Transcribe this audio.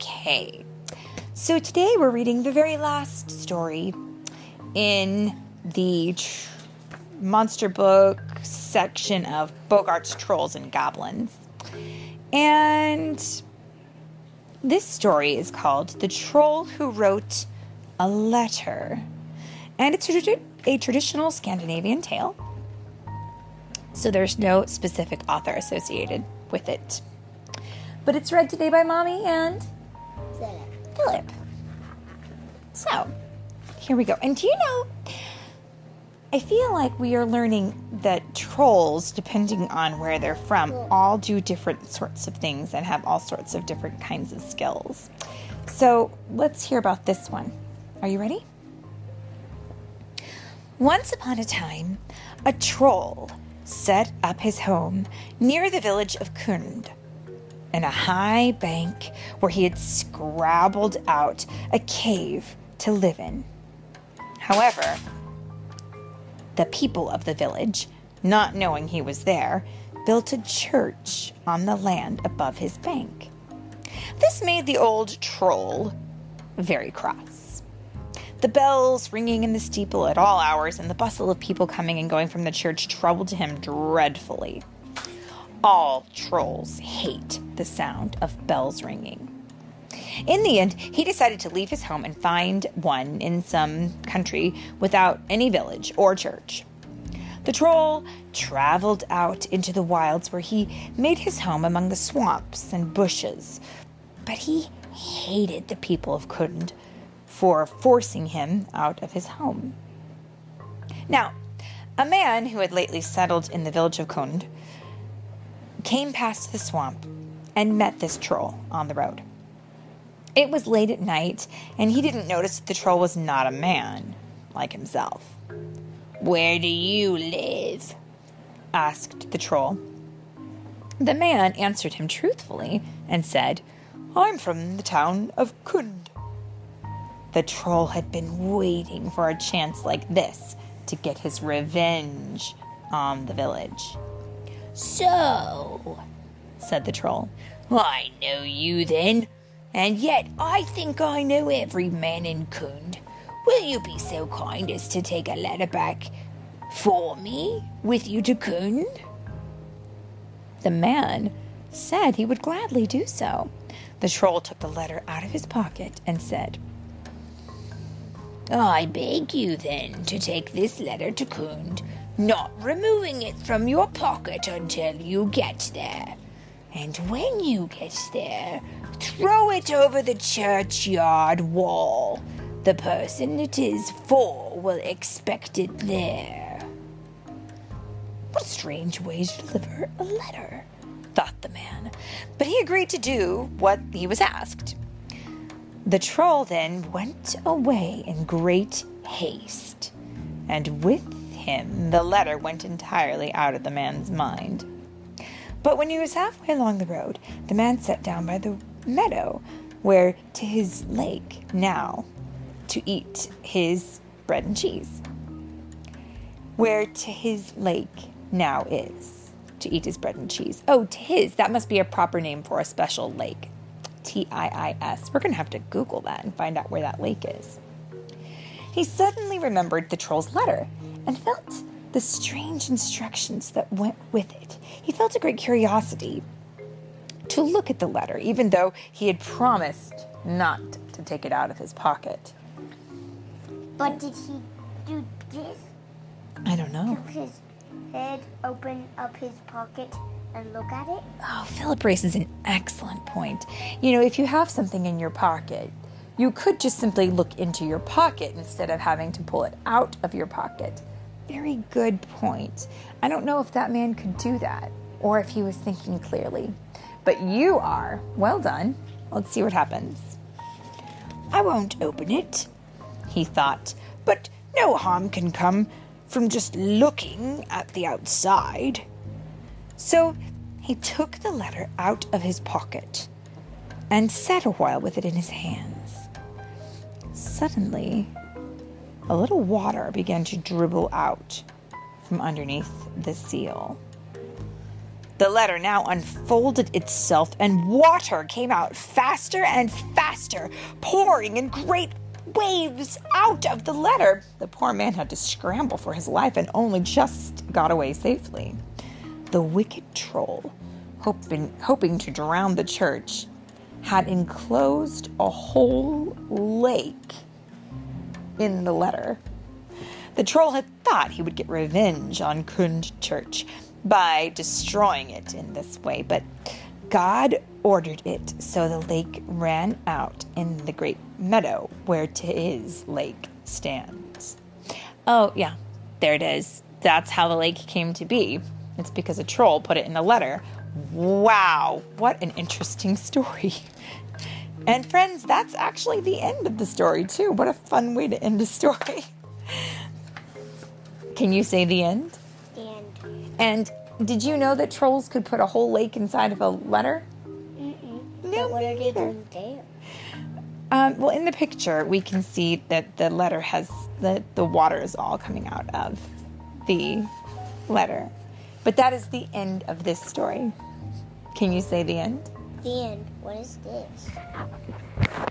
Okay, so today we're reading the very last story in the tr- monster book section of Bogart's Trolls and Goblins. And this story is called The Troll Who Wrote a Letter. And it's a, tradi- a traditional Scandinavian tale. So there's no specific author associated with it. But it's read today by Mommy and Philip. So, here we go. And do you know, I feel like we are learning that trolls, depending on where they're from, all do different sorts of things and have all sorts of different kinds of skills. So, let's hear about this one. Are you ready? Once upon a time, a troll set up his home near the village of Kund in a high bank where he had scrabbled out a cave to live in. However, the people of the village, not knowing he was there, built a church on the land above his bank. This made the old troll very cross. The bells ringing in the steeple at all hours and the bustle of people coming and going from the church troubled him dreadfully. All trolls hate the sound of bells ringing. In the end, he decided to leave his home and find one in some country without any village or church. The troll traveled out into the wilds where he made his home among the swamps and bushes. But he hated the people of Kund for forcing him out of his home. Now, a man who had lately settled in the village of Kund came past the swamp and met this troll on the road. It was late at night, and he didn't notice that the troll was not a man like himself. Where do you live? asked the troll. The man answered him truthfully and said, I'm from the town of Kund. The troll had been waiting for a chance like this to get his revenge on the village. So, said the troll, I know you then, and yet I think I know every man in Kund. Will you be so kind as to take a letter back for me with you to Kund? The man said he would gladly do so. The troll took the letter out of his pocket and said, I beg you then to take this letter to Kund, not removing it from your pocket until you get there. And when you get there, throw it over the churchyard wall. The person it is for will expect it there. What a strange way to deliver a letter, thought the man. But he agreed to do what he was asked. The troll then went away in great haste, and with him the letter went entirely out of the man's mind. But when he was halfway along the road, the man sat down by the meadow where to his lake now to eat his bread and cheese. Where to his lake now is to eat his bread and cheese. Oh, to his, that must be a proper name for a special lake. T I I S. We're going to have to Google that and find out where that lake is. He suddenly remembered the troll's letter and felt the strange instructions that went with it. He felt a great curiosity to look at the letter, even though he had promised not to take it out of his pocket. But did he do this? I don't know. Took his head, open up his pocket, and look at it? Oh, Philip raises an excellent point. You know, if you have something in your pocket, you could just simply look into your pocket instead of having to pull it out of your pocket. Very good point. I don't know if that man could do that or if he was thinking clearly. But you are. Well done. Let's see what happens. I won't open it, he thought, but no harm can come from just looking at the outside. So he took the letter out of his pocket and sat a while with it in his hands. Suddenly, a little water began to dribble out from underneath the seal. The letter now unfolded itself, and water came out faster and faster, pouring in great waves out of the letter. The poor man had to scramble for his life and only just got away safely. The wicked troll, hoping, hoping to drown the church, had enclosed a whole lake in the letter. The troll had thought he would get revenge on Kund Church by destroying it in this way, but God ordered it so the lake ran out in the great meadow where Tiis Lake stands. Oh, yeah, there it is. That's how the lake came to be. It's because a troll put it in the letter. Wow, what an interesting story. And friends, that's actually the end of the story, too. What a fun way to end a story. Can you say the end? And And did you know that trolls could put a whole lake inside of a letter? mm-mm. No, but what are they doing there? Um, well, in the picture, we can see that the letter has the the water is all coming out of the letter, but that is the end of this story. Can you say the end? The end. What is this?